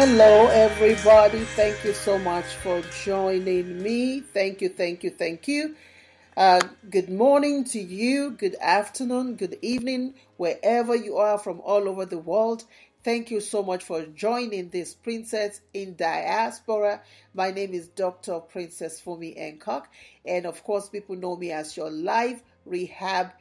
Hello, everybody. Thank you so much for joining me. Thank you, thank you, thank you. Uh, good morning to you. Good afternoon, good evening, wherever you are from all over the world. Thank you so much for joining this Princess in Diaspora. My name is Dr. Princess Fumi Hancock, and of course, people know me as your live rehab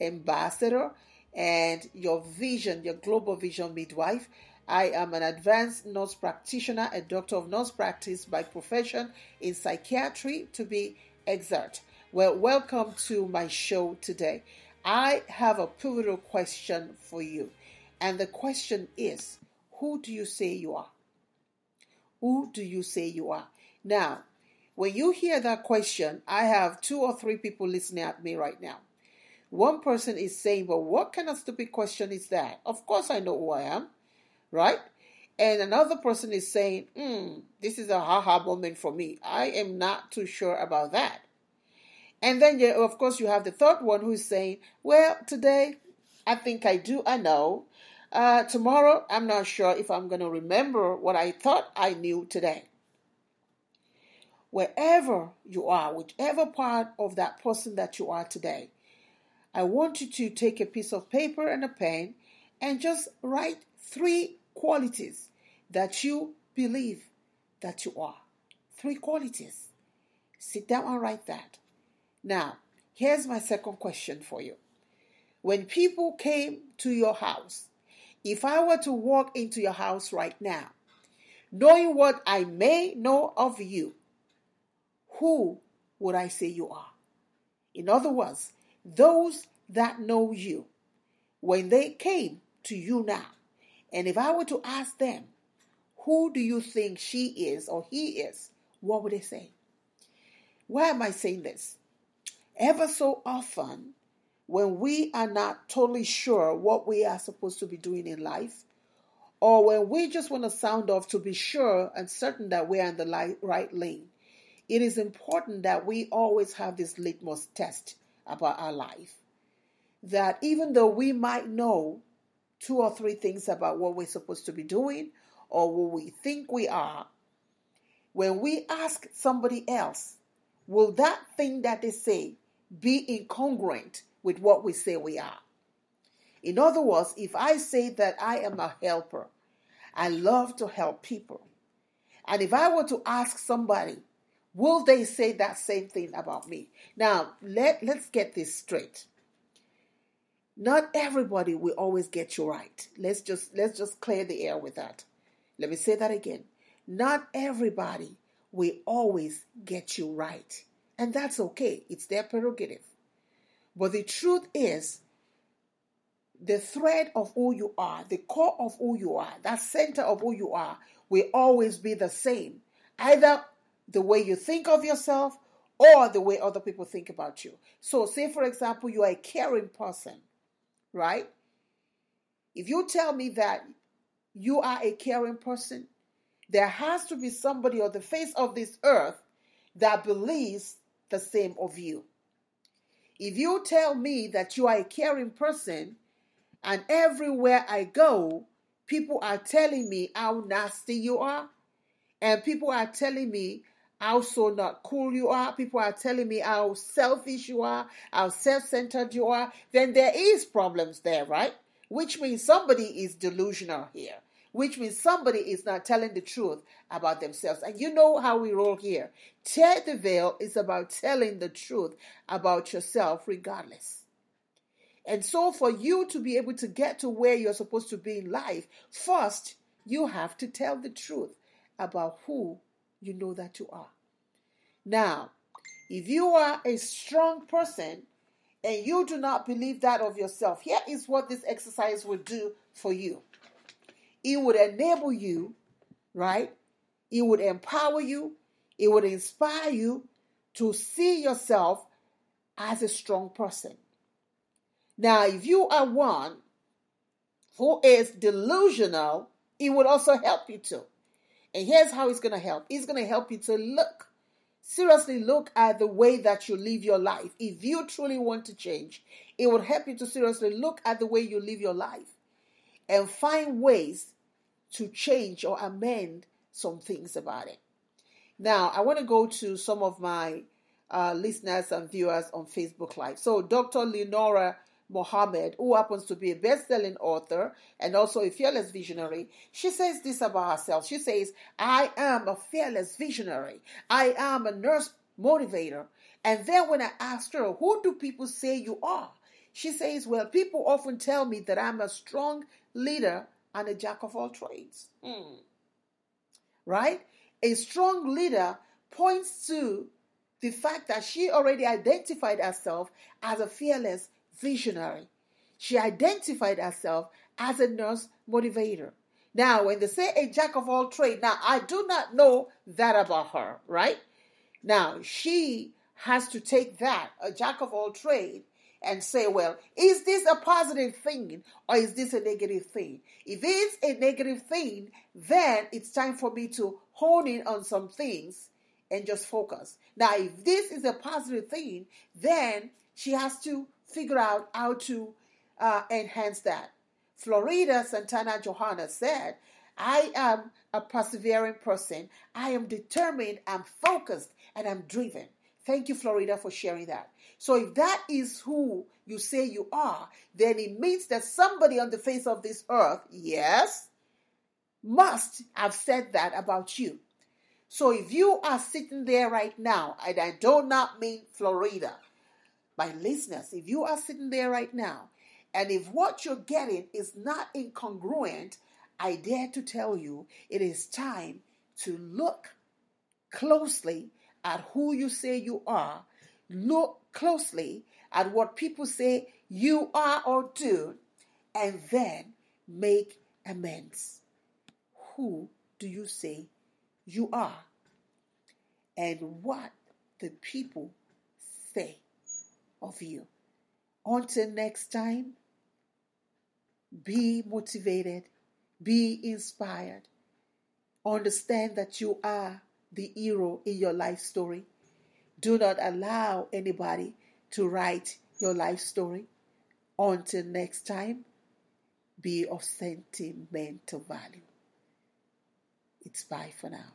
ambassador and your vision, your global vision midwife. I am an advanced nurse practitioner, a doctor of nurse practice by profession in psychiatry to be exact. Well, welcome to my show today. I have a pivotal question for you. And the question is Who do you say you are? Who do you say you are? Now, when you hear that question, I have two or three people listening at me right now. One person is saying, Well, what kind of stupid question is that? Of course, I know who I am right? And another person is saying, hmm, this is a haha moment for me. I am not too sure about that. And then, you, of course, you have the third one who's saying, well, today I think I do, I know. Uh, tomorrow, I'm not sure if I'm going to remember what I thought I knew today. Wherever you are, whichever part of that person that you are today, I want you to take a piece of paper and a pen and just write three qualities that you believe that you are. Three qualities. Sit down and write that. Now, here's my second question for you. When people came to your house, if I were to walk into your house right now, knowing what I may know of you, who would I say you are? In other words, those that know you, when they came to you now, and if I were to ask them, who do you think she is or he is? What would they say? Why am I saying this? Ever so often, when we are not totally sure what we are supposed to be doing in life, or when we just want to sound off to be sure and certain that we're in the right lane, it is important that we always have this litmus test about our life. That even though we might know two or three things about what we're supposed to be doing or what we think we are, when we ask somebody else, will that thing that they say be incongruent with what we say we are? In other words, if I say that I am a helper, I love to help people, and if I were to ask somebody, will they say that same thing about me? Now, let, let's get this straight not everybody will always get you right. Let's just let's just clear the air with that. Let me say that again. Not everybody will always get you right. And that's okay. It's their prerogative. But the truth is the thread of who you are, the core of who you are, that center of who you are will always be the same. Either the way you think of yourself or the way other people think about you. So, say for example, you are a caring person right? If you tell me that you are a caring person, there has to be somebody on the face of this earth that believes the same of you. If you tell me that you are a caring person, and everywhere I go, people are telling me how nasty you are, and people are telling me how so not cool you are, people are telling me how selfish you are, how self-centered you are, then there is problems there, right? Which means somebody is delusional here. Which means somebody is not telling the truth about themselves. And you know how we roll here. Tear the veil is about telling the truth about yourself regardless. And so, for you to be able to get to where you're supposed to be in life, first, you have to tell the truth about who you know that you are. Now, if you are a strong person and you do not believe that of yourself, here is what this exercise will do for you it would enable you, right? It would empower you, it would inspire you to see yourself as a strong person. Now, if you are one who is delusional, it would also help you to. And here's how it's going to help it's going to help you to look. Seriously, look at the way that you live your life. If you truly want to change, it will help you to seriously look at the way you live your life and find ways to change or amend some things about it. Now, I want to go to some of my uh, listeners and viewers on Facebook Live. So, Dr. Leonora Mohammed, who happens to be a best selling author and also a fearless visionary, she says this about herself. She says, I am a fearless visionary. I am a nurse motivator. And then when I asked her, Who do people say you are? She says, Well, people often tell me that I'm a strong leader and a jack of all trades. Hmm. Right? A strong leader points to the fact that she already identified herself as a fearless visionary. She identified herself as a nurse motivator. Now, when they say a jack of all trades, now I do not know that about her, right? Now, she has to take that, a jack of all trades, and say, well, is this a positive thing or is this a negative thing? If it's a negative thing, then it's time for me to hone in on some things and just focus. Now, if this is a positive thing, then she has to figure out how to uh, enhance that. Florida Santana Johanna said, I am a persevering person. I am determined, I'm focused, and I'm driven. Thank you, Florida, for sharing that. So, if that is who you say you are, then it means that somebody on the face of this earth, yes, must have said that about you. So, if you are sitting there right now, and I do not mean Florida, my listeners, if you are sitting there right now, and if what you're getting is not incongruent, I dare to tell you it is time to look closely at who you say you are, look closely at what people say you are or do, and then make amends. Who do you say you are? And what the people say of you. Until next time, be motivated, be inspired. Understand that you are the hero in your life story. Do not allow anybody to write your life story. Until next time, be of sentimental value. It's bye for now.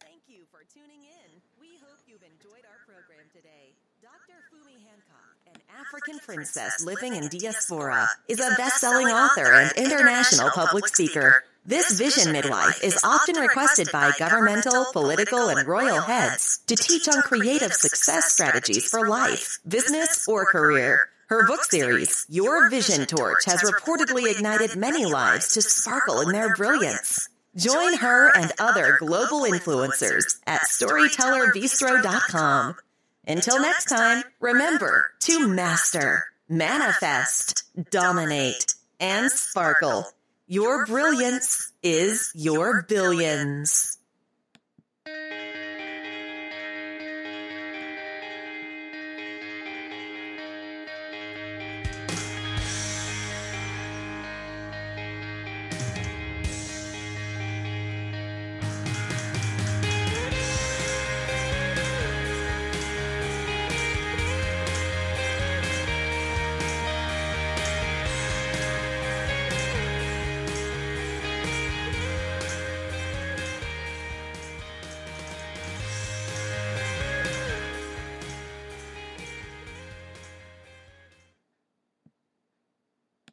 Thank you for tuning in. We hope you've enjoyed our program today. Dr. Fumi Hancock, an African princess living in diaspora, is a best selling author and international public speaker. This vision midwife is often requested by governmental, political, and royal heads to teach on creative success strategies for life, business, or career. Her book series, Your Vision Torch, has reportedly ignited many lives to sparkle in their brilliance. Join her and other global influencers at StorytellerBistro.com. Until next time, remember to master, manifest, dominate, and sparkle. Your brilliance is your billions.